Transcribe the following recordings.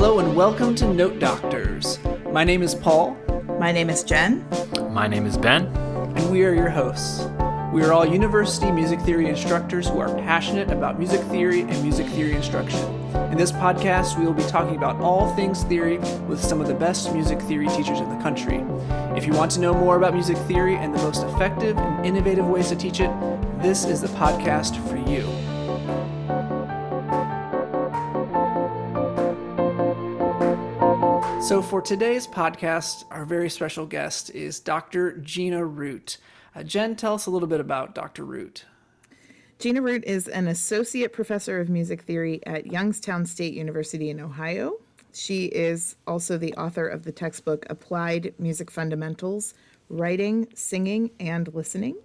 Hello and welcome to Note Doctors. My name is Paul. My name is Jen. My name is Ben. And we are your hosts. We are all university music theory instructors who are passionate about music theory and music theory instruction. In this podcast, we will be talking about all things theory with some of the best music theory teachers in the country. If you want to know more about music theory and the most effective and innovative ways to teach it, this is the podcast for you. So, for today's podcast, our very special guest is Dr. Gina Root. Uh, Jen, tell us a little bit about Dr. Root. Gina Root is an associate professor of music theory at Youngstown State University in Ohio. She is also the author of the textbook Applied Music Fundamentals Writing, Singing, and Listening.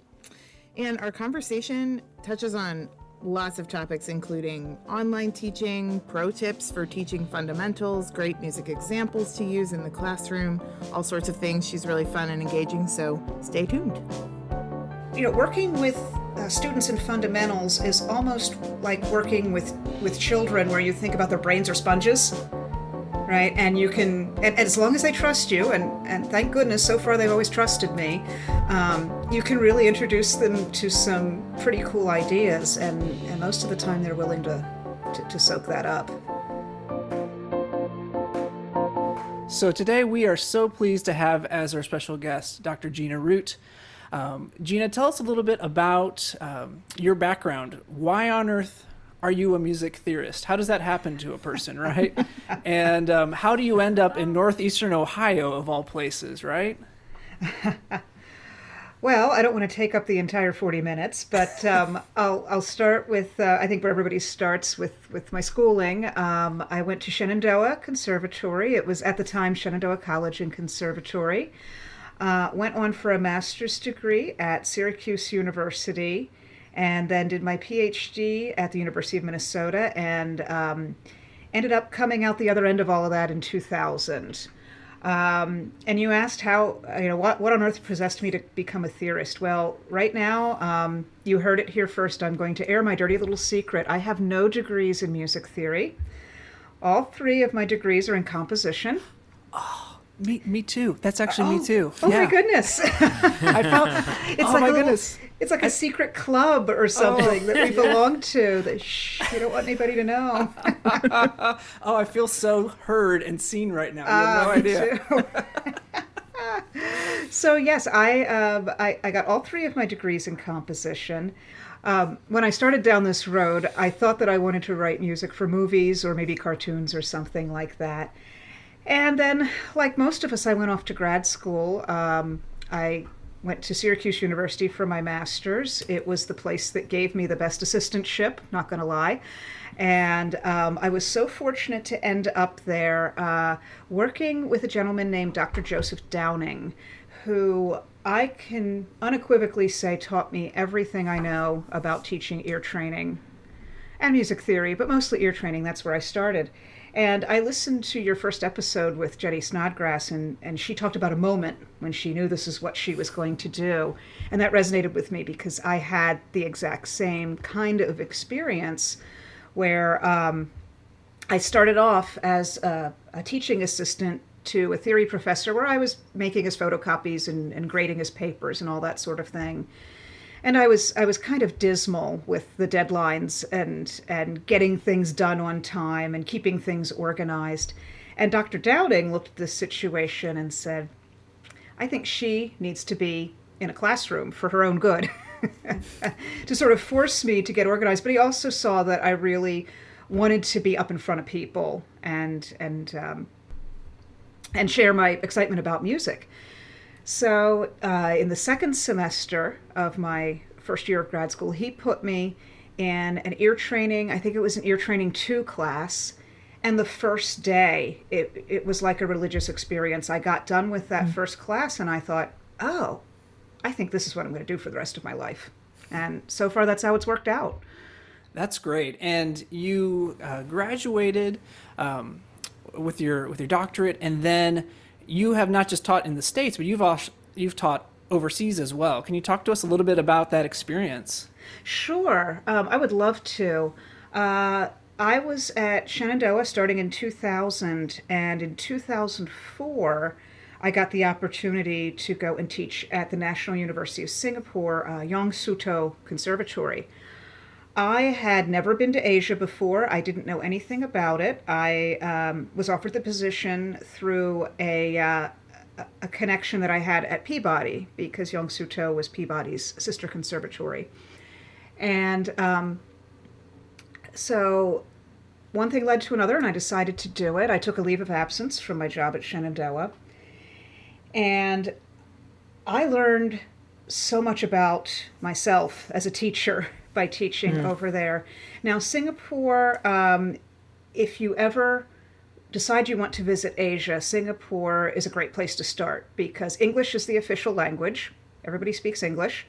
And our conversation touches on lots of topics, including online teaching, pro tips for teaching fundamentals, great music examples to use in the classroom, all sorts of things. She's really fun and engaging, so stay tuned. You know, working with uh, students in fundamentals is almost like working with with children, where you think about their brains are sponges right? And you can, and, as long as they trust you, and, and thank goodness so far they've always trusted me, um, you can really introduce them to some pretty cool ideas, and, and most of the time they're willing to, to, to soak that up. So today we are so pleased to have as our special guest Dr. Gina Root. Um, Gina, tell us a little bit about um, your background. Why on earth are you a music theorist? How does that happen to a person, right? and um, how do you end up in northeastern Ohio, of all places, right? well, I don't want to take up the entire 40 minutes, but um, I'll, I'll start with, uh, I think where everybody starts with, with my schooling. Um, I went to Shenandoah Conservatory. It was at the time Shenandoah College and Conservatory. Uh, went on for a master's degree at Syracuse University and then did my PhD at the University of Minnesota and um, ended up coming out the other end of all of that in 2000. Um, and you asked how, you know, what, what on earth possessed me to become a theorist? Well, right now, um, you heard it here first. I'm going to air my dirty little secret. I have no degrees in music theory. All three of my degrees are in composition. Oh. Me, me too. That's actually oh, me too. Oh yeah. my goodness! I found. It's oh like my little, goodness! It's like a secret club or something oh. that we belong to. That shh, you don't want anybody to know. oh, I feel so heard and seen right now. You have no uh, idea. so yes, I, uh, I I got all three of my degrees in composition. Um, when I started down this road, I thought that I wanted to write music for movies or maybe cartoons or something like that. And then, like most of us, I went off to grad school. Um, I went to Syracuse University for my master's. It was the place that gave me the best assistantship, not going to lie. And um, I was so fortunate to end up there uh, working with a gentleman named Dr. Joseph Downing, who I can unequivocally say taught me everything I know about teaching ear training and music theory, but mostly ear training. That's where I started. And I listened to your first episode with Jenny Snodgrass, and, and she talked about a moment when she knew this is what she was going to do. And that resonated with me because I had the exact same kind of experience where um, I started off as a, a, teaching assistant to a theory professor where I was making his photocopies and, and grading his papers and all that sort of thing and I was I was kind of dismal with the deadlines and and getting things done on time and keeping things organized. And Dr. Downing looked at this situation and said, "I think she needs to be in a classroom for her own good." to sort of force me to get organized, but he also saw that I really wanted to be up in front of people and and um, and share my excitement about music. So, uh, in the second semester of my first year of grad school, he put me in an ear training, I think it was an ear training two class. And the first day, it, it was like a religious experience. I got done with that mm-hmm. first class and I thought, oh, I think this is what I'm going to do for the rest of my life. And so far, that's how it's worked out. That's great. And you uh, graduated um, with your with your doctorate, and then you have not just taught in the states, but you've also, you've taught overseas as well. Can you talk to us a little bit about that experience? Sure, um, I would love to. Uh, I was at Shenandoah starting in 2000, and in 2004, I got the opportunity to go and teach at the National University of Singapore, uh, Yong Siew Toh Conservatory. I had never been to Asia before. I didn't know anything about it. I um, was offered the position through a, uh, a connection that I had at Peabody because Yong Siew Toh was Peabody's sister conservatory. And um, so one thing led to another, and I decided to do it. I took a leave of absence from my job at Shenandoah. And I learned so much about myself as a teacher by teaching mm. over there. Now, Singapore, um, if you ever decide you want to visit Asia, Singapore is a great place to start because English is the official language. Everybody speaks English,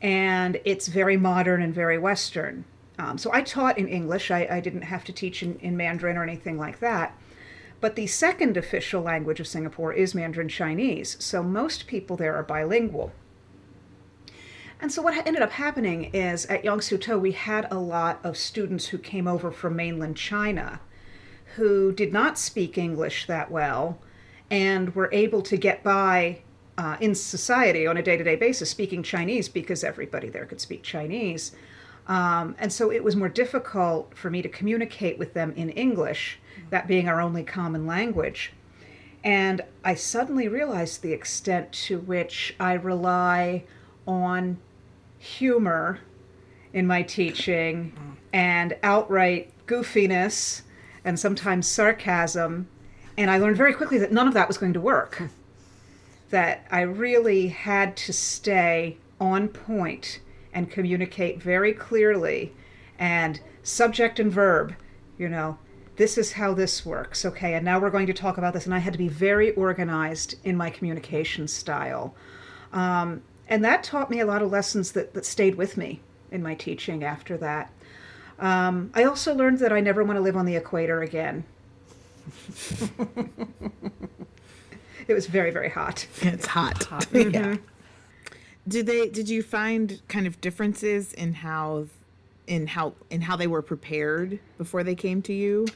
and it's very modern and very Western. Um, so I taught in English. I, I didn't have to teach in, in Mandarin or anything like that. But the second official language of Singapore is Mandarin Chinese, so most people there are bilingual. And so what ended up happening is at Yong Siew Toh, we had a lot of students who came over from mainland China who did not speak English that well and were able to get by uh, in society on a day to day basis speaking Chinese because everybody there could speak Chinese. Um, and so it was more difficult for me to communicate with them in English, that being our only common language. And I suddenly realized the extent to which I rely on humor in my teaching and outright goofiness and sometimes sarcasm. And I learned very quickly that none of that was going to work. that I really had to stay on point and communicate very clearly and subject and verb, you know, this is how this works. Okay, and now we're going to talk about this. And I had to be very organized in my communication style. Um, and that taught me a lot of lessons that, that stayed with me in my teaching after that. Um, I also learned that I never want to live on the equator again. it was very, very hot. It's hot. hot. Mm-hmm. yeah. Did they? Did you find kind of differences in how, in how, in how they were prepared before they came to you?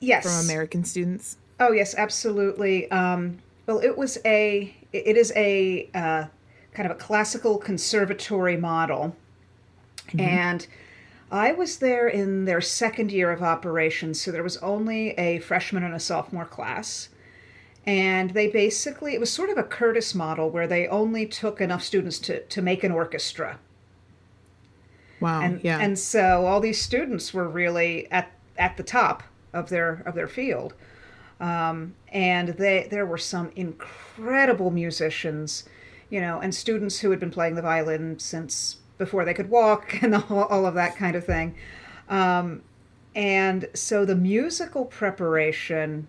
Yes. From American students. Oh yes, absolutely. Um, well, it was a. It is a uh, kind of a classical conservatory model. Mm-hmm. And I was there in their second year of operations, so there was only a freshman and a sophomore class. And they basically, it was sort of a Curtis model where they only took enough students to, to make an orchestra. Wow. And, yeah. and so all these students were really at, at the top of their, of their field. Um, and they, there were some incredible musicians you know, and students who had been playing the violin since before they could walk and all, all of that kind of thing. Um, and so the musical preparation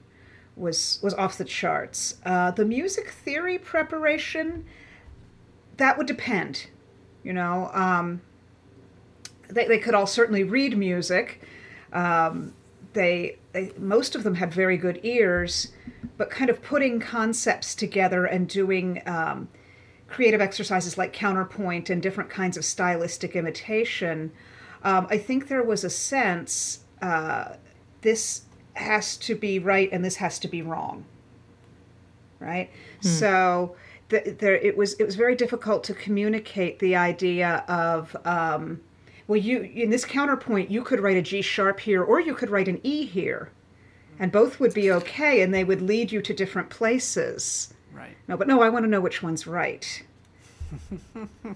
was was off the charts. Uh, the music theory preparation that would depend, you know. Um, they they could all certainly read music. Um, they, they most of them had very good ears, but kind of putting concepts together and doing um, creative exercises like counterpoint and different kinds of stylistic imitation, um, I think there was a sense uh, this has to be right and this has to be wrong. Right? Hmm. So the, there, it was it was very difficult to communicate the idea of um, well, you in this counterpoint you could write a G sharp here or you could write an E here, and both would be okay, and they would lead you to different places. Right. No, but no, I want to know which one's right. yeah,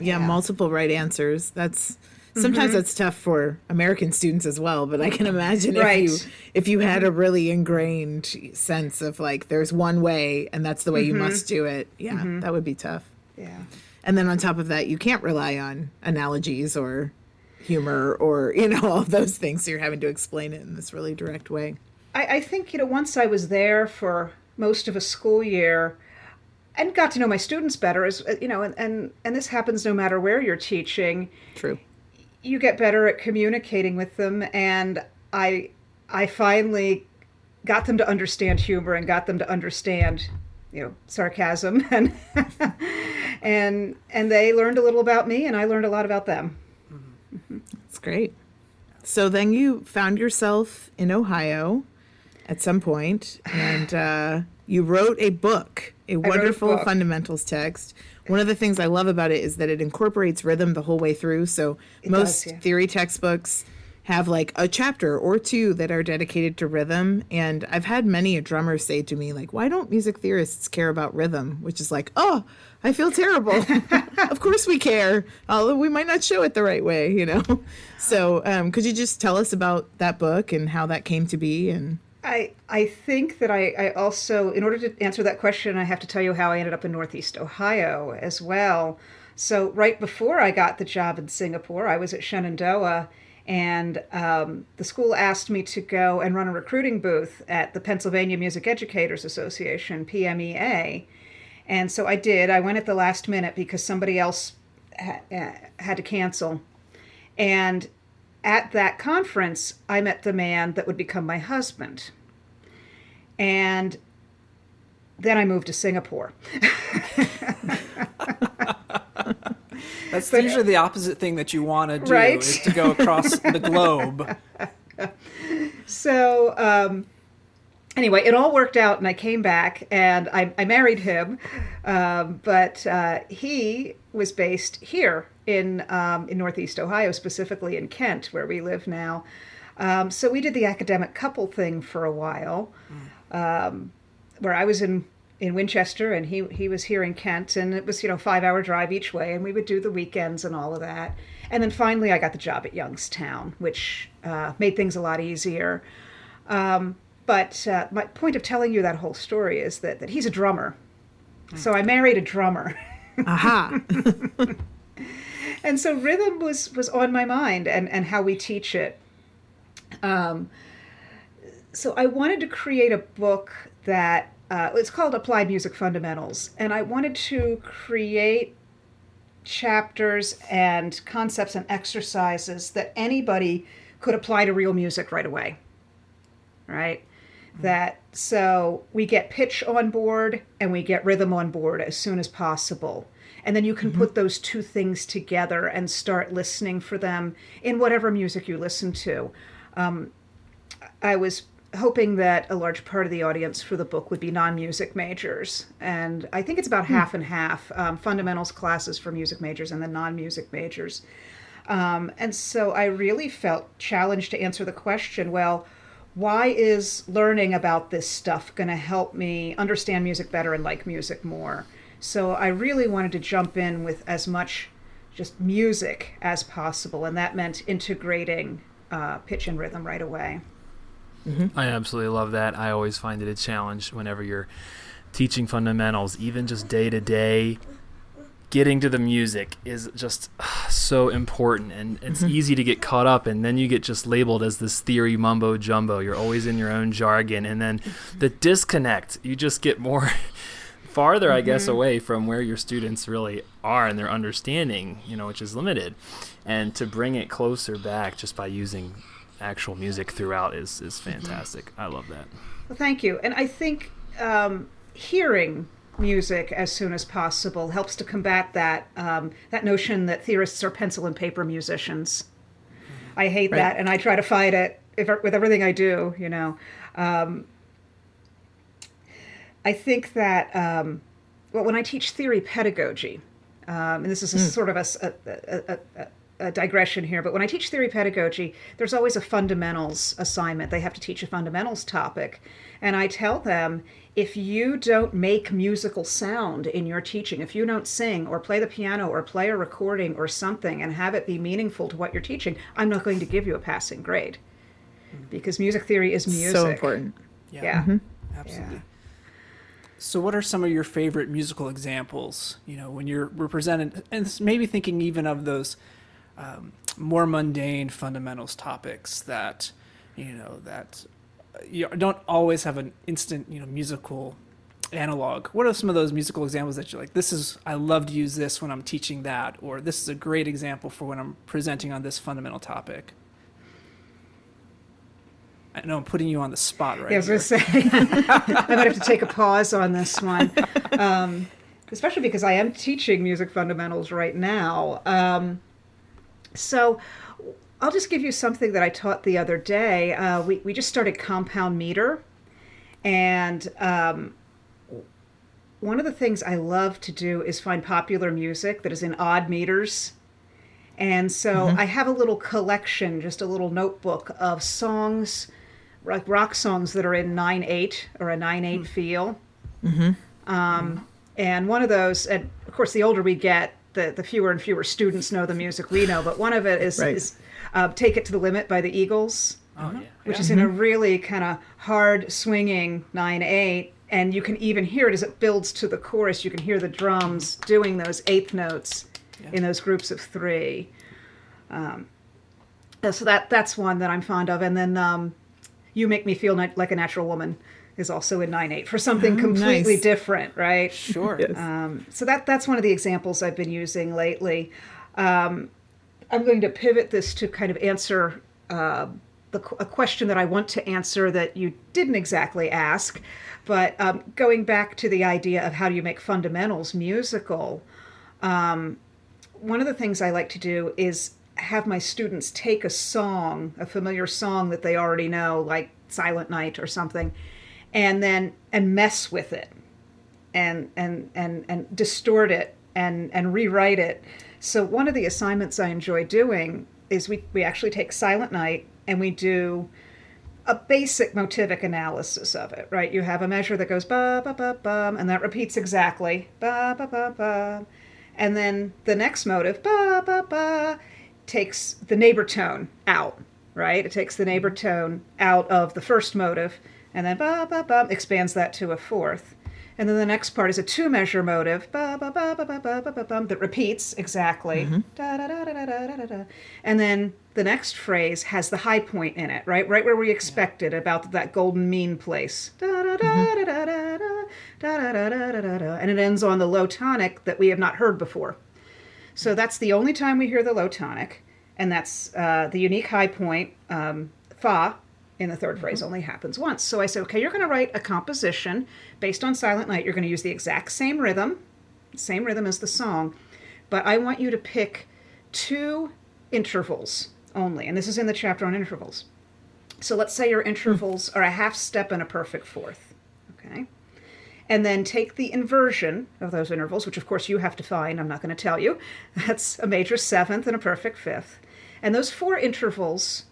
yeah, multiple right answers. That's sometimes mm-hmm. that's tough for American students as well, but I can imagine right. if you if you had a really ingrained sense of like there's one way and that's the way mm-hmm. you must do it. Yeah, mm-hmm. that would be tough. Yeah. And then on top of that, you can't rely on analogies or humor or you know all those things. So you're having to explain it in this really direct way. I, I think you know once I was there for most of a school year and got to know my students better as you know and, and and this happens no matter where you're teaching. True. You get better at communicating with them and i i finally got them to understand humor and got them to understand you know sarcasm and and and they learned a little about me and i learned a lot about them. Mm-hmm. that's great. So then you found yourself in Ohio at some point, and uh, you wrote a book, a wrote a wonderful book. fundamentals text. One of the things I love about it is that it incorporates rhythm the whole way through. So most does, yeah. theory textbooks have like a chapter or two that are dedicated to rhythm. And I've had many a drummer say to me, like, why don't music theorists care about rhythm? Which is like, oh, I feel terrible. of course we care, although we might not show it the right way, you know? So um, could you just tell us about that book and how that came to be? And I I think that I, I also, in order to answer that question, I have to tell you how I ended up in Northeast Ohio as well. So right before I got the job in Singapore, I was at Shenandoah, and um, the school asked me to go and run a recruiting booth at the Pennsylvania Music Educators Association (PMEA), and so I did. I went at the last minute because somebody else ha- uh, had to cancel, and at that conference, I met the man that would become my husband. And then I moved to Singapore. That's usually the opposite thing that you want to do Right. is to go across the globe. So, um, anyway, it all worked out, and I came back and I, I married him. Um, but uh, he was based here in, um, in Northeast Ohio, specifically in Kent, where we live now. Um, so we did the academic couple thing for a while, um, where I was in in Winchester and he he was here in Kent, and it was you know five hour drive each way, and we would do the weekends and all of that. And then finally, I got the job at Youngstown, which uh, made things a lot easier. Um, but uh, my point of telling you that whole story is that that he's a drummer, so I married a drummer. aha. and so rhythm was was on my mind and and how we teach it. Um, so i wanted to create a book that uh, it's called applied music fundamentals. And i wanted to create chapters and concepts and exercises that anybody could apply to real music right away. Right that so we get pitch on board and we get rhythm on board as soon as possible. And then you can put those two things together and start listening for them in whatever music you listen to. Um, i was hoping that a large part of the audience for the book would be non-music majors and i think it's about half and half um, fundamentals classes for music majors and the non-music majors. Um, and so I really felt challenged to answer the question well, why is learning about this stuff going to help me understand music better and like music more? So I really wanted to jump in with as much just music as possible, and that meant integrating uh, pitch and rhythm right away. I absolutely love that. I always find it a challenge whenever you're teaching fundamentals, even just day to day. Getting to the music is just ah, so important, and it's easy to get caught up, and then you get just labeled as this theory mumbo jumbo. You're always in your own jargon, and then the disconnect, you just get more farther, I guess, away from where your students really are and their understanding, you know, which is limited. And to bring it closer back just by using actual music throughout is is fantastic. I love that. Well, thank you. And I think um, hearing music as soon as possible helps to combat that um, that notion that theorists are pencil and paper musicians. I hate Right. that, and I try to fight it if, with everything I do. You know, um, I think that um, well, when I teach theory pedagogy, um, and this is a sort of a, a- a- a- a- a digression here, but when I teach theory pedagogy, there's always a fundamentals assignment. They have to teach a fundamentals topic. And I tell them if you don't make musical sound in your teaching, if you don't sing or play the piano or play a recording or something and have it be meaningful to what you're teaching, I'm not going to give you a passing grade. Mm. Because music theory is music. So important. Yeah. Mm-hmm. Absolutely. Yeah. So, what are some of your favorite musical examples? You know, when you're represented, and maybe thinking even of those um, more mundane fundamentals topics that, you know, that uh, you don't always have an instant, you know, musical analog. What are some of those musical examples that you're like, this is, I love to use this when I'm teaching that, or this is a great example for when I'm presenting on this fundamental topic? I know I'm putting you on the spot right Yeah, I was here. going to say, I might have to take a pause on this one, um, especially because I am teaching music fundamentals right now. Um, so I'll just give you something that I taught the other day. Uh, we, we just started compound meter. And um, one of the things I love to do is find popular music that is in odd meters. And so I have a little collection, just a little notebook of songs, like rock songs that are in 9 8 or a 9 8 feel. Um, and one of those, and of course, the older we get, the, the fewer and fewer students know the music we know. But one of it is, Right. is uh, Take It to the Limit by the Eagles Oh yeah. which yeah. is in a really kind of hard swinging 9-8 and you can even hear it as it builds to the chorus you can hear the drums doing those eighth notes in those groups of three um, so that that's one that i'm fond of and then um, you make me feel like a natural woman is also in 9-8 for something completely nice. different right Sure. Yes. um, so that that's one of the examples I've been using lately. Um, I'm going to pivot this to kind of answer uh, the, a question that I want to answer that you didn't exactly ask, but um, going back to the idea of how do you make fundamentals musical. Um, one of the things I like to do is have my students take a song, a familiar song that they already know, like Silent Night or something, and then and mess with it and and and and distort it and and rewrite it. So one of the assignments I enjoy doing is we we actually take Silent Night and we do a basic motivic analysis of it, right? You have a measure that goes ba ba ba bum and that repeats exactly ba ba ba ba. And then the next motive ba ba ba takes the neighbor tone out, right? It takes the neighbor tone out of the first motive and then ba ba ba expands that to a fourth. And then the next part is a two measure motive ba, ba, ba, ba, ba, ba, ba, ba, bum, that repeats exactly. Da, da, da, da, da, da, da, da. And then the next phrase has the high point in it, right? Right where we expected about that golden mean place. Da, da, da, da, da, da, da, da, da, da, da, da, da. And it ends on the low tonic that we have not heard before. So that's the only time we hear the low tonic, and that's uh, the unique high point, um, fa, in the third mm-hmm. phrase only happens once. So I said, okay, you're going to write a composition based on Silent Night. You're going to use the exact same rhythm, same rhythm as the song, but I want you to pick two intervals only, and this is in the chapter on intervals. So let's say your hmm. intervals are a half step and a perfect fourth, okay? and then take the inversion of those intervals, which of course you have to find, I'm not going to tell you. That's a major seventh and a perfect fifth. And those four intervals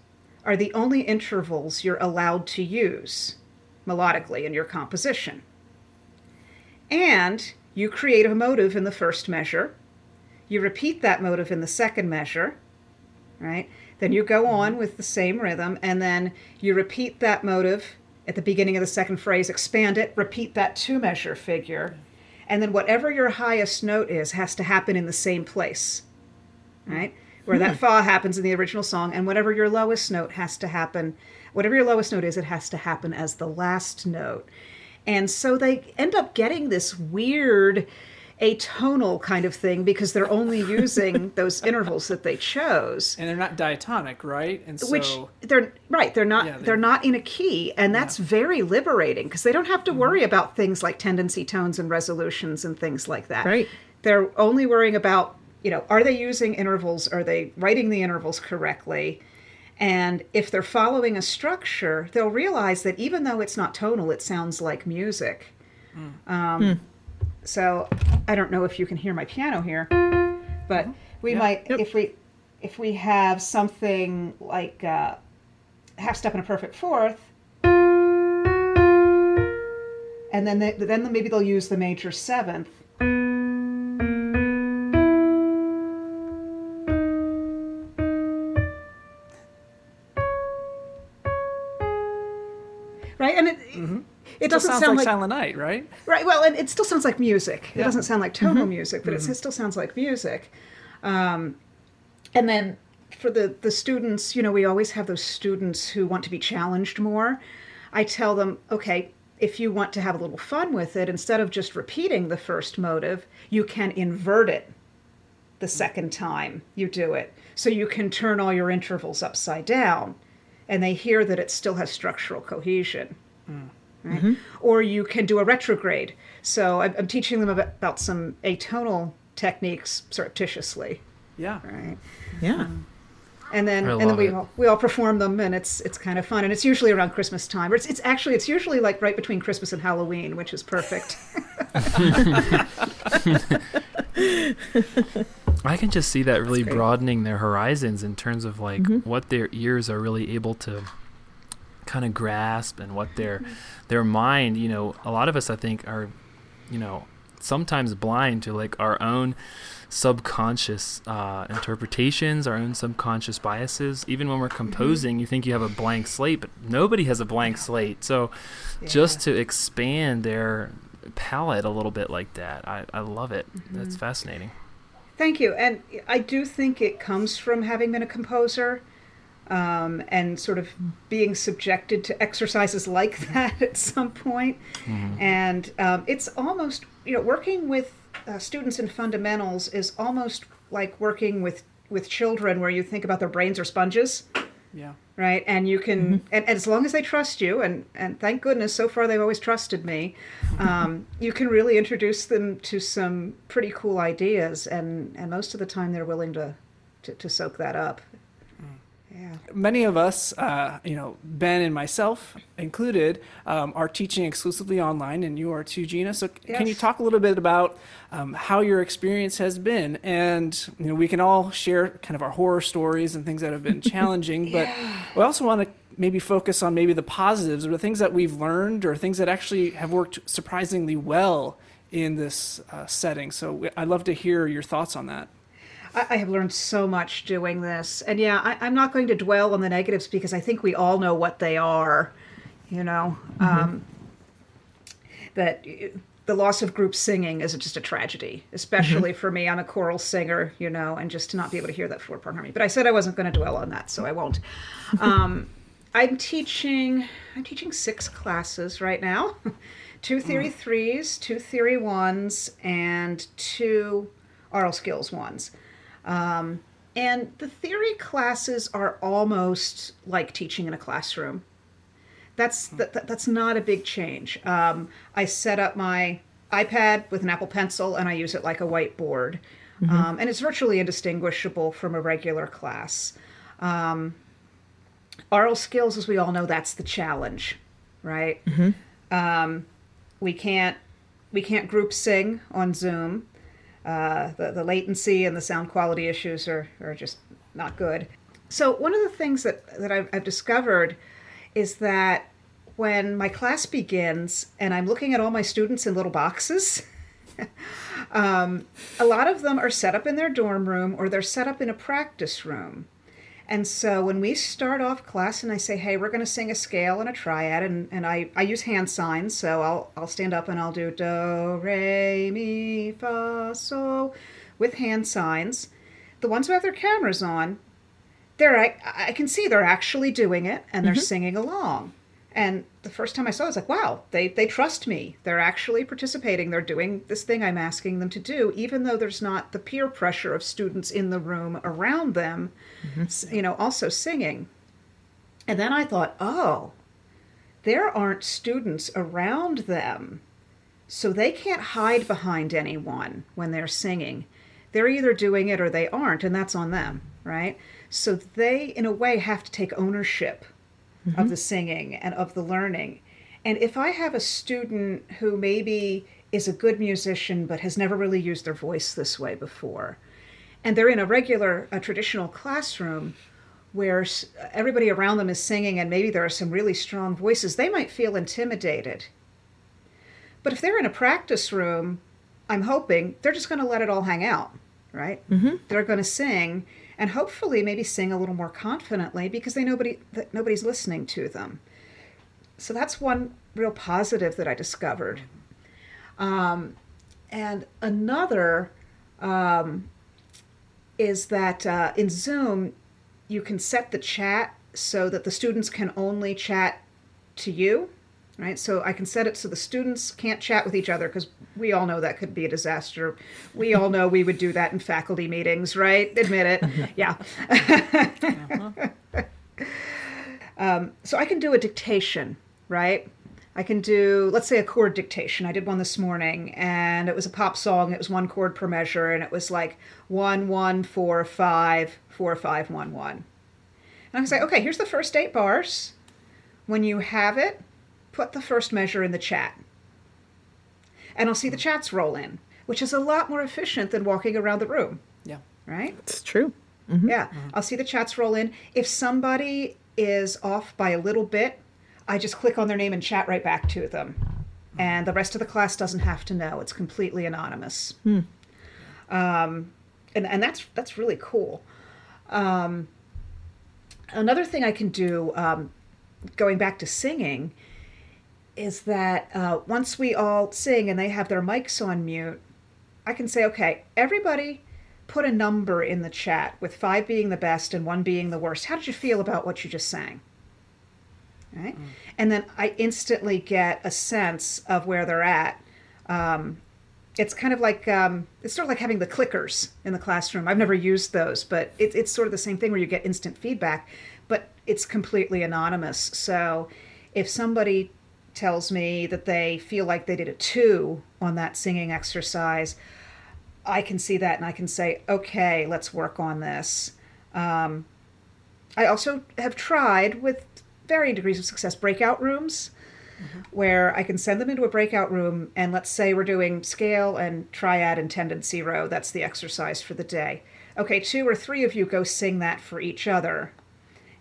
are the only intervals you're allowed to use melodically in your composition. And you create a motive in the first measure, you repeat that motive in the second measure, right? Then you go mm-hmm. on with the same rhythm, and then you repeat that motive at the beginning of the second phrase, expand it, repeat that two measure figure, and then whatever your highest note is has to happen in the same place, right? Where that fa happens in the original song, and whatever your lowest note has to happen, whatever your lowest note is, it has to happen as the last note. And so they end up getting this weird atonal kind of thing because they're only using those intervals that they chose And they're not diatonic, right? And so which they're right they're not Yeah, they- they're not in a key and that's very liberating because they don't have to Mm-hmm. worry about things like tendency tones and resolutions and things like that Right. they're only worrying about you know are they using intervals are they writing the intervals correctly and if they're following a structure they'll realize that even though it's not tonal it sounds like music Mm. um, so i don't know if you can hear my piano here but we Yeah. might Yep. if we if we have something like uh, half step and a perfect fourth and then they, then maybe they'll use the major seventh it doesn't sound like, like Silent Night, right? Right. Well, and it still sounds like music. It doesn't sound like tonal mm-hmm. music, but it mm-hmm. still sounds like music. Um, and then for the the students, you know, we always have those students who want to be challenged more. I tell them, okay, if you want to have a little fun with it, instead of just repeating the first motive, you can invert it the second time you do it. So you can turn all your intervals upside down and they hear that it still has structural cohesion. Mm. Right? Or you can do a retrograde. So I'm, I'm teaching them about, about some atonal techniques surreptitiously. Yeah. Right. Yeah. and then and then we it. all, we all perform them, and it's it's kind of fun, and it's usually around Christmas time. Or it's it's actually it's usually like right between Christmas and Halloween, which is perfect. I can just see that really broadening their horizons in terms of like Mhm. what their ears are really able to kind of grasp and what their mm-hmm. their mind, you know, a lot of us I think are, you know, sometimes blind to like our own subconscious uh, interpretations, our own subconscious biases. Even when we're mm-hmm. composing, you think you have a blank slate, but nobody has a blank slate. So just to expand their palette a little bit like that, I, I love it. Mm-hmm. That's fascinating. Thank you. And I do think it comes from having been a composer um, and sort of being subjected to exercises like that at some point. And um, it's almost, you know, working with uh, students in fundamentals is almost like working with, with children where you think about their brains are sponges. Yeah. right? And you can and, and as long as they trust you and and thank goodness so far they've always trusted me um, you can really introduce them to some pretty cool ideas. And and most of the time they're willing to to, to soak that up yeah many of us, uh, you know, Ben and myself included, um, are teaching exclusively online, and you are too, Gina. So, c- can you talk a little bit about um, how your experience has been? And you know, we can all share kind of our horror stories and things that have been challenging, but we also want to maybe focus on maybe the positives or the things that we've learned or things that actually have worked surprisingly well in this uh, setting. So, I'd love to hear your thoughts on that. I, I have learned so much doing this. And yeah I, i'm not going to dwell on the negatives because i think we all know what they are you know? Um, that the loss of group singing is just a tragedy especially for me. I'm a choral singer you know and just to not be able to hear that four part harmony. But i said i wasn't going to dwell on that so i won't. Um, i'm teaching i'm teaching six classes right now. Two theory threes two theory ones and two oral skills ones um, and the theory classes are almost like teaching in a classroom that's that, that- that's not a big change. Um, I set up my iPad with an Apple Pencil and I use it like a whiteboard, um, and it's virtually indistinguishable from a regular class. Um, oral skills, as we all know, that's the challenge, right? Um, we can't we can't group sing on Zoom. Uh, the, the latency and the sound quality issues are, are just not good. So one of the things that, that I've, I've discovered is that when my class begins and I'm looking at all my students in little boxes, um, a lot of them are set up in their dorm room or they're set up in a practice room. And so when we start off class and I say, hey, we're going to sing a scale and a triad, and, and I, I use hand signs, so I'll, I'll stand up and I'll do do, re, mi, fa, so with hand signs. The ones who have their cameras on, they're I, I can see they're actually doing it and they're mm-hmm. singing along. And the first time I saw it, I was like, wow, they, they trust me. They're actually participating. They're doing this thing I'm asking them to do, even though there's not the peer pressure of students in the room around them, mm-hmm. s- you know, also singing. And then I thought, oh, there aren't students around them. So they can't hide behind anyone when they're singing. They're either doing it or they aren't, and that's on them, right? So they, in a way, have to take ownership of the singing and of the learning. And if I have a student who maybe is a good musician but has never really used their voice this way before, and they're in a regular, a traditional classroom where everybody around them is singing and maybe there are some really strong voices, they might feel intimidated. But if they're in a practice room, I'm hoping they're just going to let it all hang out, right? Mm-hmm. They're going to sing and hopefully maybe sing a little more confidently because they nobody that nobody's listening to them. So that's one real positive that I discovered. Um, and another um, is that uh, in Zoom you can set the chat so that the students can only chat to you right? So I can set it so the students can't chat with each other because we all know that could be a disaster. We all know we would do that in faculty meetings, right? Admit it. Yeah. um, so I can do a dictation, right? I can do, let's say, a chord dictation. I did one this morning, and it was a pop song. It was one chord per measure, and it was like one, one, four, five, four, five, one, one. And I can say, okay, here's the first eight bars. When you have it, put the first measure in the chat. And I'll see the chats roll in, which is a lot more efficient than walking around the room. Yeah. Right? It's true. Yeah. I'll see the chats roll in. If somebody is off by a little bit, I just click on their name and chat right back to them. And the rest of the class doesn't have to know. It's completely anonymous. Um, and, and that's that's really cool. Um, another thing I can do, um, going back to singing, is that uh, once we all sing and they have their mics on mute, I can say, okay, everybody put a number in the chat with five being the best and one being the worst. How did you feel about what you just sang? Right? And then I instantly get a sense of where they're at. Um, it's kind of like um, it's sort of like having the clickers in the classroom. I've never used those, but it, it's sort of the same thing where you get instant feedback, but it's completely anonymous. So if somebody tells me that they feel like they did a two on that singing exercise, I can see that and I can say, okay, let's work on this. Um, I also have tried with varying degrees of success breakout rooms where I can send them into a breakout room and let's say we're doing scale and triad and tendency row. That's the exercise for the day. Okay, two or three of you go sing that for each other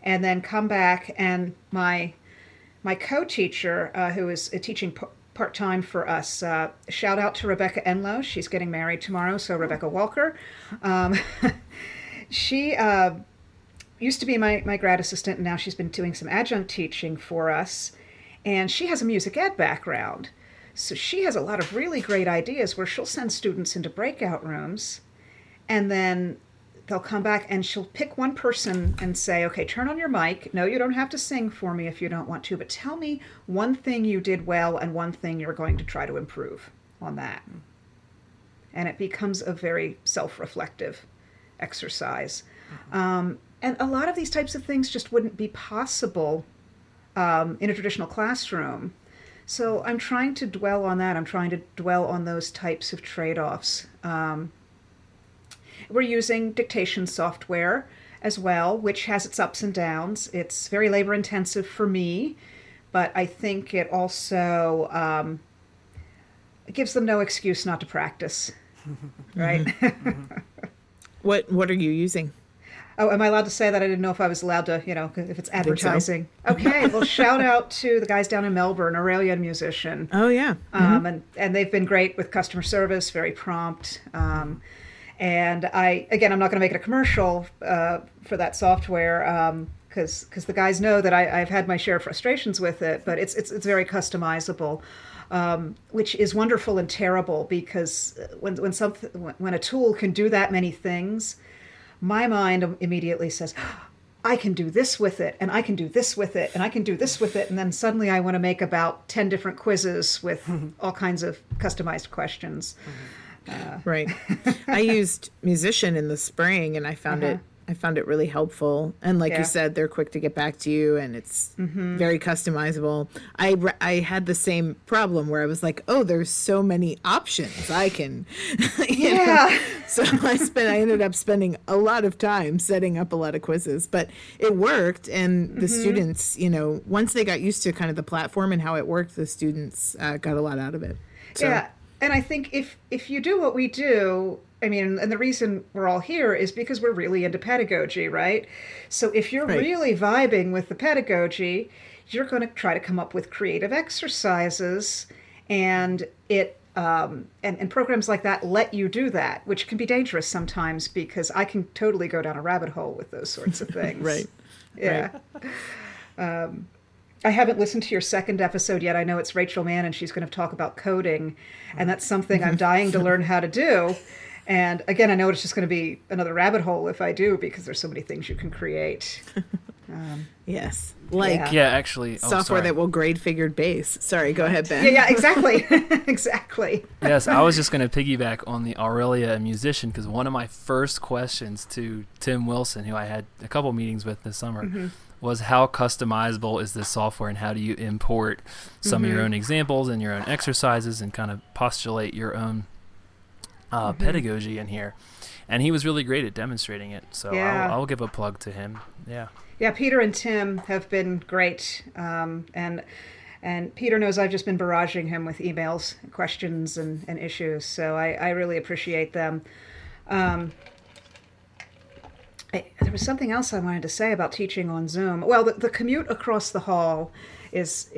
and then come back and my my co-teacher uh, who is uh, teaching p- part-time for us uh, shout out to rebecca enlow. She's getting married tomorrow so rebecca walker. Um, she uh, used to be my, my grad assistant and now she's been doing some adjunct teaching for us and she has a music ed background. So she has a lot of really great ideas where she'll send students into breakout rooms and then they'll come back and she'll pick one person and say, okay, turn on your mic. No, you don't have to sing for me if you don't want to, but tell me one thing you did well and one thing you're going to try to improve on that. And it becomes a very self reflective exercise. Um, and a lot of these types of things just wouldn't be possible um, in a traditional classroom. So I'm trying to dwell on that. I'm trying to dwell on those types of trade offs. Um, we're using dictation software as well, which has its ups and downs. It's very labor intensive for me, but I think it also um, gives them no excuse not to practice. right? What What are you using? Oh, am I allowed to say that? I didn't know if I was allowed to, you know, if it's advertising. okay, well, shout out to the guys down in Melbourne, Auralia Musition. Oh yeah. Um, and, and they've been great with customer service, very prompt. Um, and I, again, I'm not going to make it a commercial uh, for that software because because the guys know that I, I've had my share of frustrations with it, but it's it's, it's very customizable. Um, which is wonderful and terrible because when when something when a tool can do that many things, my mind immediately says, I can do this with it, and I can do this with it, and I can do this with it. And then suddenly I want to make about 10 different quizzes with all kinds of customized questions. Right. I used Musition in the spring and I found it I found it really helpful. And like Uh-huh. Yeah. you said, they're quick to get back to you and it's very customizable. I I had the same problem where I was like, "Oh, there's so many options. I can." you know? Yeah. So I spent I ended up spending a lot of time setting up a lot of quizzes, but it worked and the Mm-hmm. students, you know, once they got used to kind of the platform and how it worked, the students uh, got a lot out of it. So, Yeah, and I think if if you do what we do, I mean, and the reason we're all here is because we're really into pedagogy, right? So if you're Right. really vibing with the pedagogy, you're going to try to come up with creative exercises, and it. Um, and, and programs like that let you do that, which can be dangerous sometimes because I can totally go down a rabbit hole with those sorts of things. Right. Yeah. Um, I haven't listened to your second episode yet. I know it's Rachel Mann, and she's going to talk about coding, and that's something I'm dying to learn how to do. And again, I know it's just going to be another rabbit hole if I do because there's so many things you can create. Yes. Like Yeah. Yeah, actually. Oh, software sorry. that will grade figured bass. Sorry, go ahead, Ben. Yeah, yeah, exactly, exactly. yes, I was just going to piggyback on the Auralia Musition because one of my first questions to Tim Wilson, who I had a couple meetings with this summer, Mm-hmm. Was how customizable is this software and how do you import some Mm-hmm. of your own examples and your own exercises and kind of postulate your own uh, Mm-hmm. pedagogy in here, and he was really great at demonstrating it. So Yeah. I'll, I'll give a plug to him. Yeah. Yeah, Peter and Tim have been great, um, and and Peter knows I've just been barraging him with emails, questions, and, and issues. So I, I really appreciate them. Um, I, there was something else I wanted to say about teaching on Zoom. Well, the, the commute across the hall is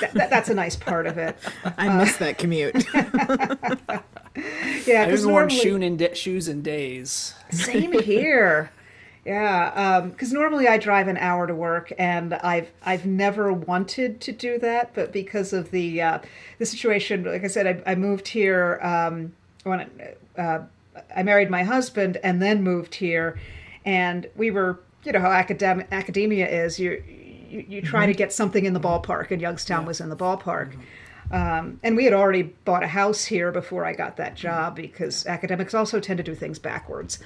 that, that, that's a nice part of it. I miss that commute. Yeah, I because haven't worn normally in da- shoes in days. Same here. Yeah, because normally I drive an hour to work, and I've I've never wanted to do that, but because of the uh, the situation, like I said, I, I moved here um, when uh, I married my husband, and then moved here, and we were, you know, how academic academia is. You you, you try to get something in the ballpark, and Youngstown was in the ballpark. Um, and we had already bought a house here before I got that job because academics also tend to do things backwards.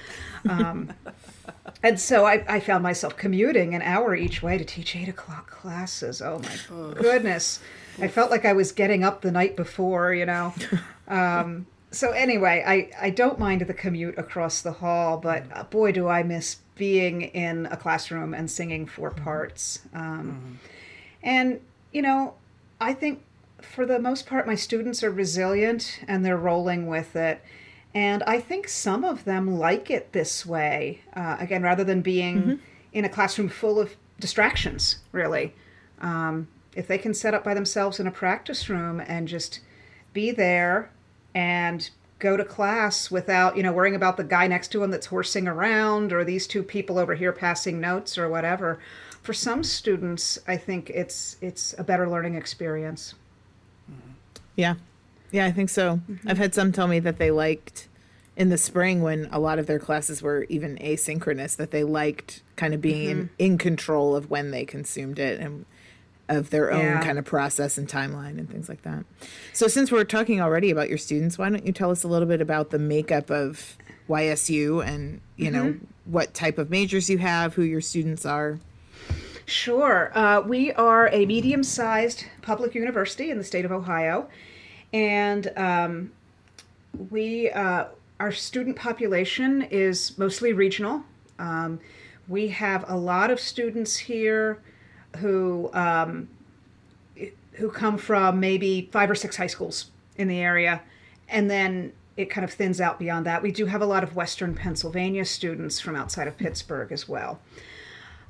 Um, and so I, I found myself commuting an hour each way to teach eight o'clock classes. Oh my goodness. I felt like I was getting up the night before, you know. Um, so anyway, I, I don't mind the commute across the hall, but uh, boy, do I miss being in a classroom and singing four parts. Um, And, you know, I think for the most part, my students are resilient and they're rolling with it. And I think some of them like it this way. Uh, again, rather than being in a classroom full of distractions, really. Um, if they can set up by themselves in a practice room and just be there and go to class without, you know, worrying about the guy next to him that's horsing around or these two people over here passing notes or whatever. For some students, I think it's it's a better learning experience. Yeah. Yeah, I think so. Mm-hmm. I've had some tell me that they liked in the spring when a lot of their classes were even asynchronous that they liked kind of being in, mm-hmm. in control of when they consumed it and of their own Yeah. kind of process and timeline and things like that. So since we're talking already about your students, why don't you tell us a little bit about the makeup of YSU and, you know, what type of majors you have, who your students are? Sure. Uh, we are a medium sized public university in the state of Ohio. And um, we, uh, our student population is mostly regional. Um, we have a lot of students here who, um, who come from maybe five or six high schools in the area. And then it kind of thins out beyond that. We do have a lot of Western Pennsylvania students from outside of Pittsburgh as well.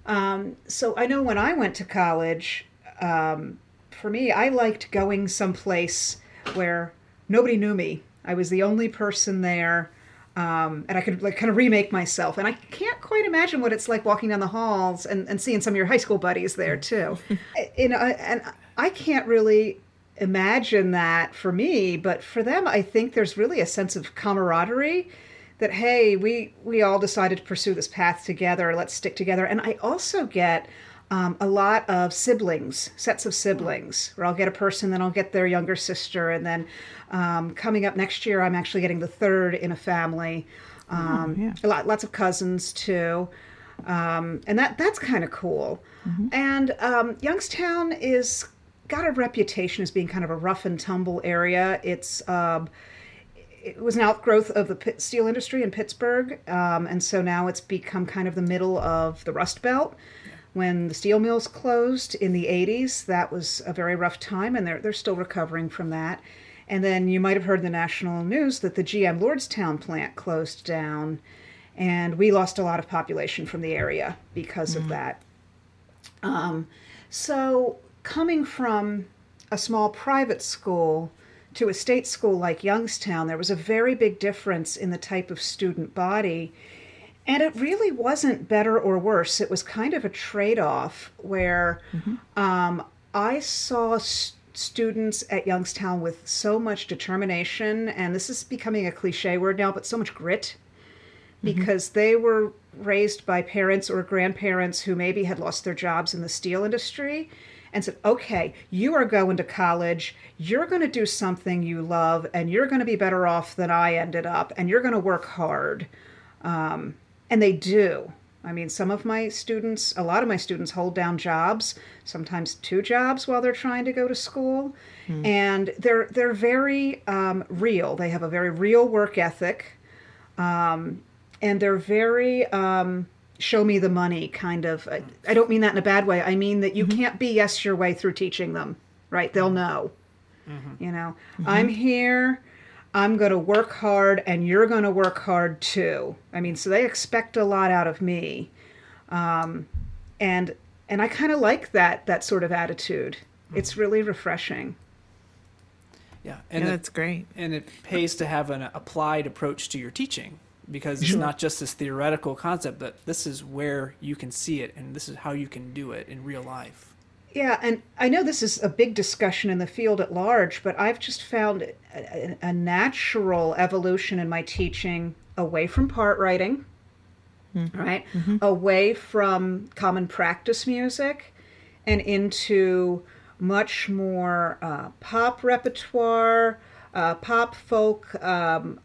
Um, so I know when I went to college, um, for me, I liked going someplace where nobody knew me. I was the only person there, um, and I could like kind of remake myself. And I can't quite imagine what it's like walking down the halls and, and seeing some of your high school buddies there too. you know, and I can't really imagine that for me, but for them, I think there's really a sense of camaraderie that hey we we all decided to pursue this path together let's stick together and i also get um, a lot of siblings sets of siblings where i'll get a person then i'll get their younger sister and then um, coming up next year i'm actually getting the third in a family. Um, yeah. a lot lots of cousins too. Um, and that that's kind of cool and um, youngstown is got a reputation as being kind of a rough and tumble area. It's um, it was an outgrowth of the pit steel industry in Pittsburgh, um, and so now it's become kind of the middle of the Rust Belt. When the steel mills closed in the 80s, that was a very rough time, and they're, they're still recovering from that. And then you might have heard the national news that the GM Lordstown plant closed down, and we lost a lot of population from the area because of that. Um, so, coming from a small private school to a state school like Youngstown, there was a very big difference in the type of student body. And it really wasn't better or worse. It was kind of a trade off where um, I saw s- students at Youngstown with so much determination, and this is becoming a cliche word now, but so much grit because they were raised by parents or grandparents who maybe had lost their jobs in the steel industry and said, okay, you are going to college, you're going to do something you love, and you're going to be better off than I ended up, and you're going to work hard. Um, and they do. I mean, some of my students, a lot of my students hold down jobs, sometimes two jobs while they're trying to go to school, and they're they're very um, real. They have a very real work ethic, um, and they're very um, show me the money kind of. I, I don't mean that in a bad way. I mean that you can't BS your way through teaching them. Right? They'll know. You know, I'm here. I'm going to work hard and you're going to work hard too. I mean, so they expect a lot out of me. Um, and and I kind of like that that sort of attitude. It's really refreshing. Yeah, Yeah, and it, that's great. and it pays to have an applied approach to your teaching because it's not just this theoretical concept, but this is where you can see it and this is how you can do it in real life. Yeah, and I know this is a big discussion in the field at large, but I've just found a, a, natural evolution in my teaching away from part writing, right? Away from common practice music and into much more uh, pop repertoire, uh, pop folk. Um,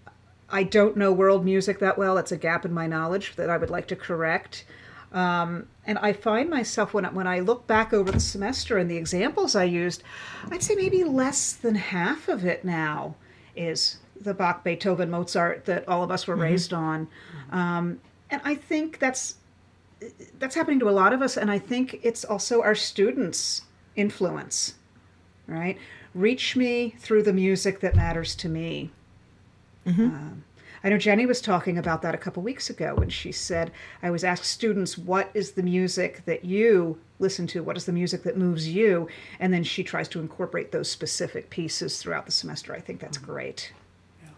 I don't know world music that well. That's a gap in my knowledge that I would like to correct. Um, and I find myself when I, when I look back over the semester and the examples I used, I'd say maybe less than half of it now is the Bach, Beethoven, Mozart that all of us were raised on. Um, and I think that's that's happening to a lot of us, and I think it's also our students' influence, right? Reach me through the music that matters to me. Um, I know Jenny was talking about that a couple weeks ago when she said, I was asked students, what is the music that you listen to? What is the music that moves you? And then she tries to incorporate those specific pieces throughout the semester. I think that's mm-hmm. great. Yeah,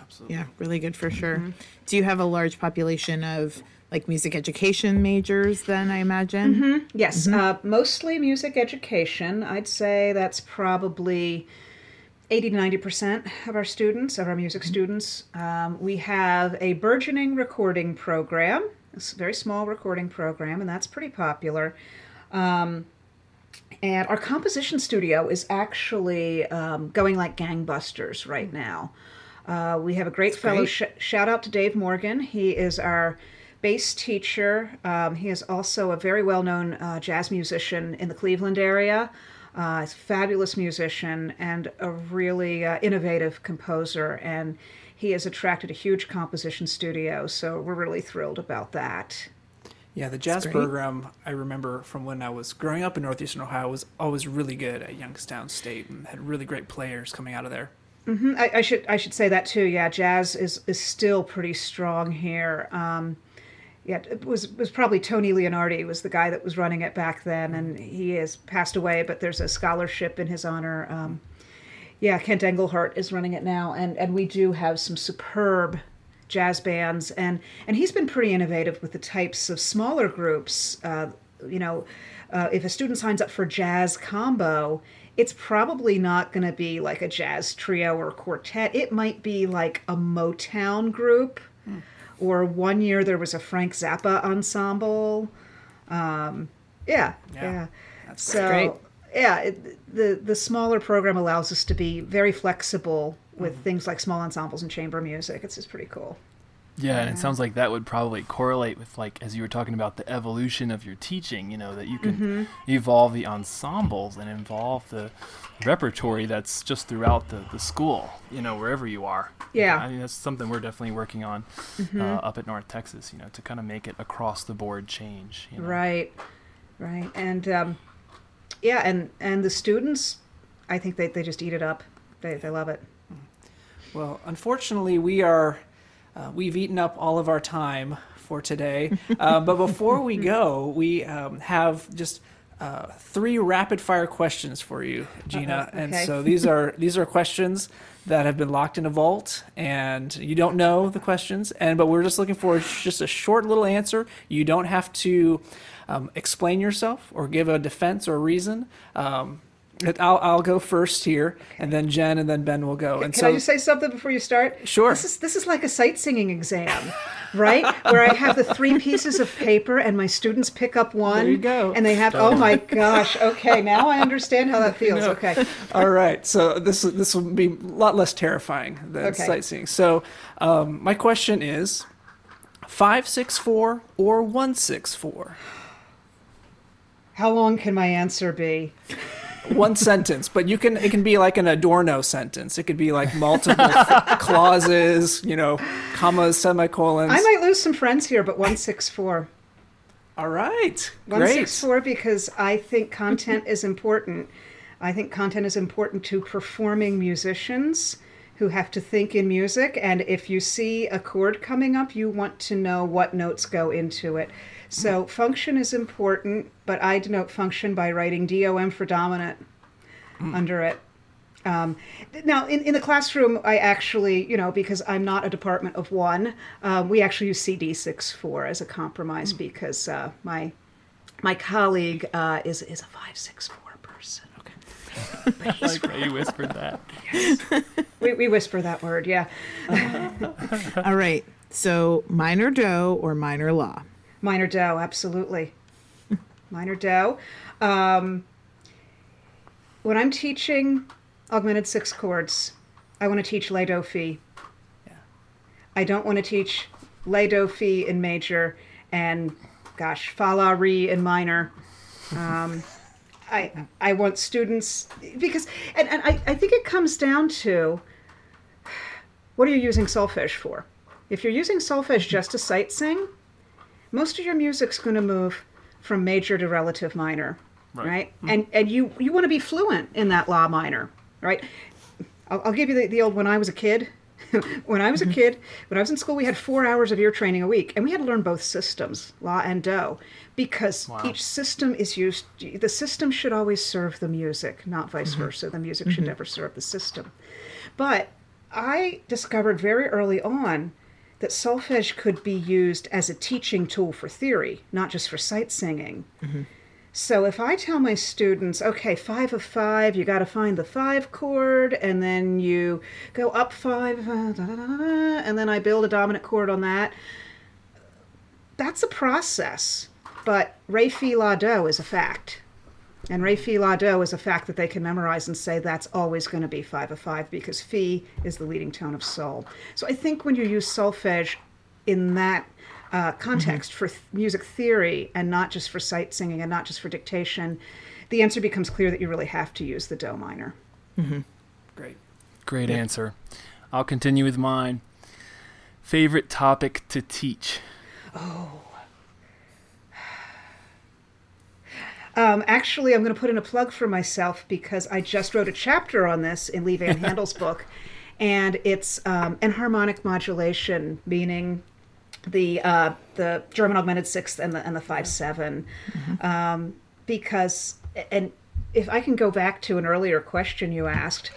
absolutely. Yeah, really good for sure. Mm-hmm. Do you have a large population of like music education majors then, I imagine? Mm-hmm. Yes, uh, mostly music education. I'd say that's probably 80 to 90% of our students, of our music students. Um, we have a burgeoning recording program, a very small recording program, and that's pretty popular. Um, and our composition studio is actually um, going like gangbusters right now. Uh, we have a great fellow. great. Sh- shout out to Dave Morgan. He is our bass teacher. Um, he is also a very well known uh, jazz musician in the Cleveland area. Uh, he's a fabulous musician and a really uh, innovative composer. And he has attracted a huge composition studio. So we're really thrilled about that. Yeah, the jazz program I remember from when I was growing up in northeastern Ohio was always really good at Youngstown State and had really great players coming out of there. Mhm, I, I should I should say that too. Yeah, jazz is is still pretty strong here. Um, yeah, it was was probably Tony Leonardi was the guy that was running it back then, and he has passed away. But there's a scholarship in his honor. Um, yeah, Kent Engelhardt is running it now, and and we do have some superb jazz bands, and and he's been pretty innovative with the types of smaller groups. Uh, you know, uh, if a student signs up for jazz combo, it's probably not going to be like a jazz trio or quartet. It might be like a Motown group, or one year there was a Frank Zappa ensemble. Um, yeah, Yeah, yeah. that's so great. yeah, it, the the smaller program allows us to be very flexible with things like small ensembles and chamber music. It's just pretty cool. Yeah, and it sounds like that would probably correlate with like as you were talking about the evolution of your teaching, you know, that you can Mm-hmm. evolve the ensembles and involve the repertory that's just throughout the, the school, you know, wherever you are. Yeah. Mm-hmm. I mean, that's something we're definitely working on uh, up at North Texas, you know, to kind of make it across the board change. You know? Right, right, and um, yeah, and and the students, I think they, they just eat it up. They they love it. Well, unfortunately, we are uh, we've eaten up all of our time for today. Uh, but before we go, we um, have just uh, three rapid fire questions for you, Gina. Uh-oh, And so these are these are questions that have been locked in a vault, and you don't know the questions. And but we're just looking for just a short little answer. You don't have to um, explain yourself or give a defense or a reason. Um, I'll, I'll go first here, and then Jen, and then Ben will go. And Can so, I just say something before you start? Sure. This is this is like a sight singing exam, right? Where I have the three pieces of paper and my students pick up one. There you go. And they have. Oh my gosh. Okay, now I understand how that feels. Okay. All right, so this this will be a lot less terrifying than Okay. sight singing. So, um, my question is: 564 or 164? How long can my answer be? One sentence, but you can it can be like an Adorno sentence. It could be like multiple clauses, you know, commas, semicolons. I might lose some friends here, but 164. All right. Great. 164 because I think content is important. I think content is important to performing musicians who have to think in music. And if you see a chord coming up, you want to know what notes go into it. So function is important, but I denote function by writing DOM for dominant under it. Um, now, in, in the classroom, I actually, you know, because I'm not a department of one, um, we actually use CD64 as a compromise because uh, my my colleague uh, is is a 564 person. Okay. like how you whispered that. We, we whisper that word, yeah. All right. So minor do or minor la. Minor do, absolutely. Minor do. Um, when I'm teaching augmented six chords, I want to teach lay do fi. Yeah. I don't want to teach lay do fi in major and gosh fa la re in minor. Um, I I want students because and, and I, I think it comes down to what are you using solfege for? If you're using solfege just to sight sing, most of your music's going to move from major to relative minor, right? Right. Mm-hmm. And and you you want to be fluent in that la minor, right? I'll, I'll give you the, the old when I was a kid. when I was a mm-hmm. kid, when I was in school, we had four hours of ear training a week, and we had to learn both systems, la and do, because Wow. each system is used. The system should always serve the music, not vice mm-hmm. versa. The music should never serve the system. But I discovered very early on that solfege could be used as a teaching tool for theory, not just for sight singing. So if I tell my students, okay, five of five, you got to find the five chord, and then you go up five, uh, da, da, da, and then I build a dominant chord on that, that's a process. But re fi la do is a fact. And re fi la do is a fact that they can memorize and say that's always going to be five of five because fi is the leading tone of sol. So I think when you use solfege in that uh, context for th- music theory and not just for sight singing and not just for dictation, the answer becomes clear that you really have to use the do minor. Great. Great answer. I'll continue with mine. Favorite topic to teach? Um, actually, I'm going to put in a plug for myself because I just wrote a chapter on this in Leigh Van Handel's book, and it's um, enharmonic modulation, meaning the uh, the German augmented sixth and the and the five seven, um, because and if I can go back to an earlier question you asked,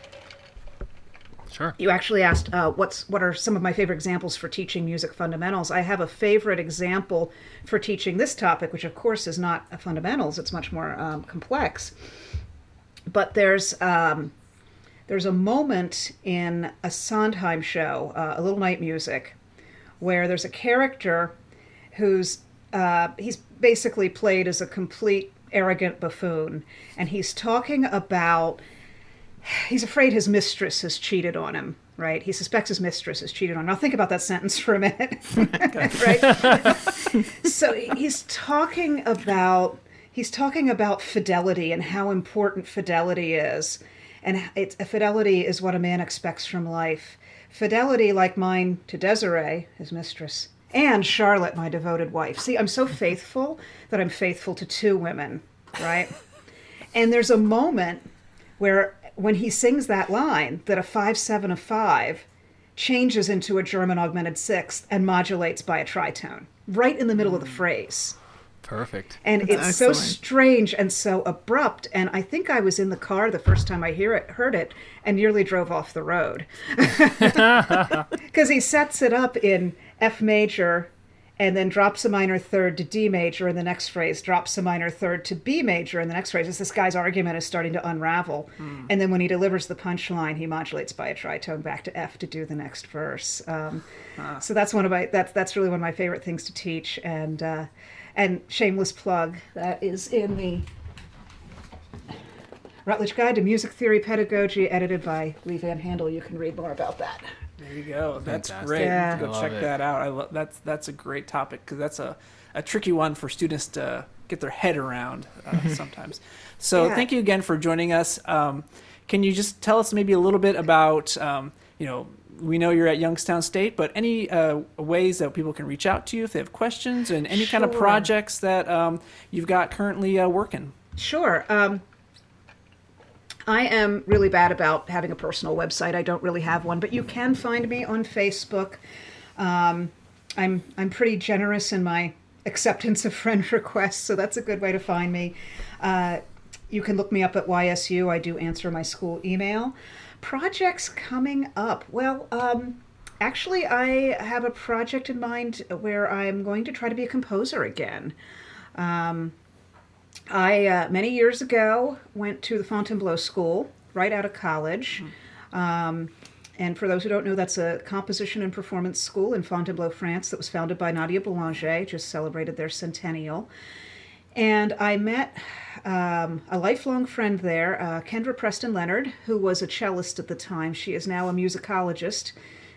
Sure. you actually asked uh, what's what are some of my favorite examples for teaching music fundamentals i have a favorite example for teaching this topic which of course is not a fundamentals it's much more um, complex but there's um, there's a moment in a sondheim show uh, a little night music where there's a character who's uh, he's basically played as a complete arrogant buffoon and he's talking about he's afraid his mistress has cheated on him right? He suspects his mistress has cheated on him. Now think about that sentence for a minute right? So he's talking about he's talking about fidelity and how important fidelity is. And it's fidelity is what a man expects from life. Fidelity like mine to desiree his mistress and charlotte my devoted wife. See i'm so faithful that i'm faithful to two women right? And there's a moment where when he sings that line that a 5 7 of 5 changes into a german augmented sixth and modulates by a tritone right in the middle of the mm. phrase. Perfect. and That's it's so strange and so abrupt and i think i was in the car the first time i hear it heard it and nearly drove off the road. Because he sets it up in f major and then drops a minor third to d major in the next phrase drops a minor third to b major in the next phrase as this guy's argument is starting to unravel. And then when he delivers the punchline he modulates by a tritone back to f to do the next verse. Um, so that's one of my that's that's really one of my favorite things to teach. And uh, and shameless plug that is in the Routledge Guide to Music Theory Pedagogy, edited by Leigh VanHandel. You can read more about that. There you go. That's Fantastic. great. Yeah. Go I love check it. that out. I love that's that's a great topic because that's a, a tricky one for students to get their head around uh, sometimes. So Yeah. thank you again for joining us. Um, can you just tell us maybe a little bit about um, you know we know you're at Youngstown State, but any uh, ways that people can reach out to you if they have questions and any kind of projects that um, you've got currently uh, working. Sure. Um, I am really bad about having a personal website. I don't really have one, but you can find me on Facebook. Um, I'm I'm pretty generous in my acceptance of friend requests, so that's a good way to find me. Uh, you can look me up at YSU. I do answer my school email. Projects coming up. Well, um, actually, I have a project in mind where I'm going to try to be a composer again. I uh, many years ago went to the Fontainebleau School right out of college. Um, and for those who don't know, that's a composition and performance school in Fontainebleau, France, that was founded by Nadia Boulanger, just celebrated their centennial. And I met um, a lifelong friend there, uh, Kendra Preston Leonard, who was a cellist at the time. She is now a musicologist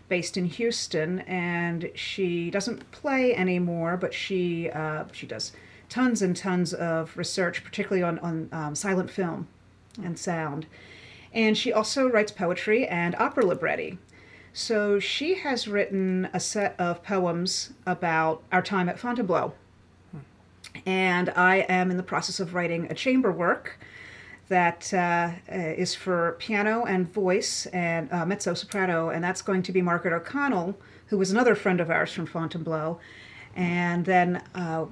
based in Houston, and she doesn't play anymore, but she uh, she does tons and tons of research, particularly on on um, silent film and sound. And she also writes poetry and opera libretti. So she has written a set of poems about our time at Fontainebleau and I am in the process of writing a chamber work that uh, uh, is for piano and voice and uh, mezzo soprano, and that's going to be Margaret O'Connell, who was another friend of ours from Fontainebleau, and then uh,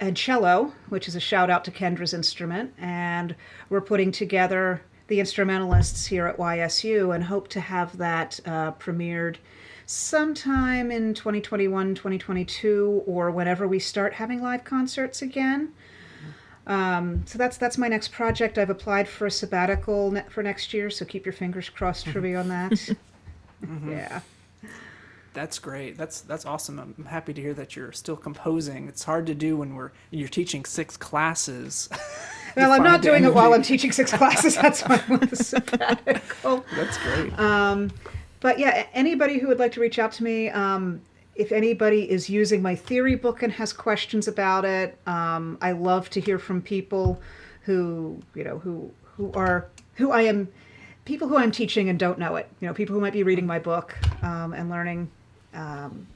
and cello, which is a shout out to Kendra's instrument, and we're putting together the instrumentalists here at YSU and hope to have that uh, premiered sometime in 2021 2022 or whenever we start having live concerts again. Um, so that's that's my next project. I've applied for a sabbatical ne- for next year so keep your fingers crossed for me on that. Yeah That's great. That's that's awesome. I'm happy to hear that you're still composing. It's hard to do when we're you're teaching six classes. well i'm not doing it while i'm teaching six classes that's why i'm on sabbatical That's great. But yeah, anybody who would like to reach out to me, um, if anybody is using my theory book and has questions about it, um, I love to hear from people who you know who who are who I am, people who I'm teaching and don't know it. You know, people who might be reading my book um, and learning. Um,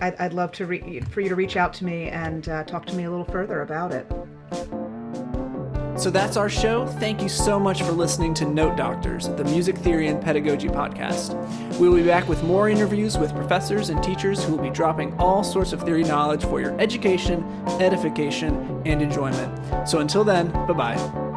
I'd, I'd love to re- for you to reach out to me and uh, talk to me a little further about it. So that's our show. Thank you so much for listening to Note Doctors, the music theory and pedagogy podcast. We will be back with more interviews with professors and teachers who will be dropping all sorts of theory knowledge for your education, edification, and enjoyment. So until then, bye bye.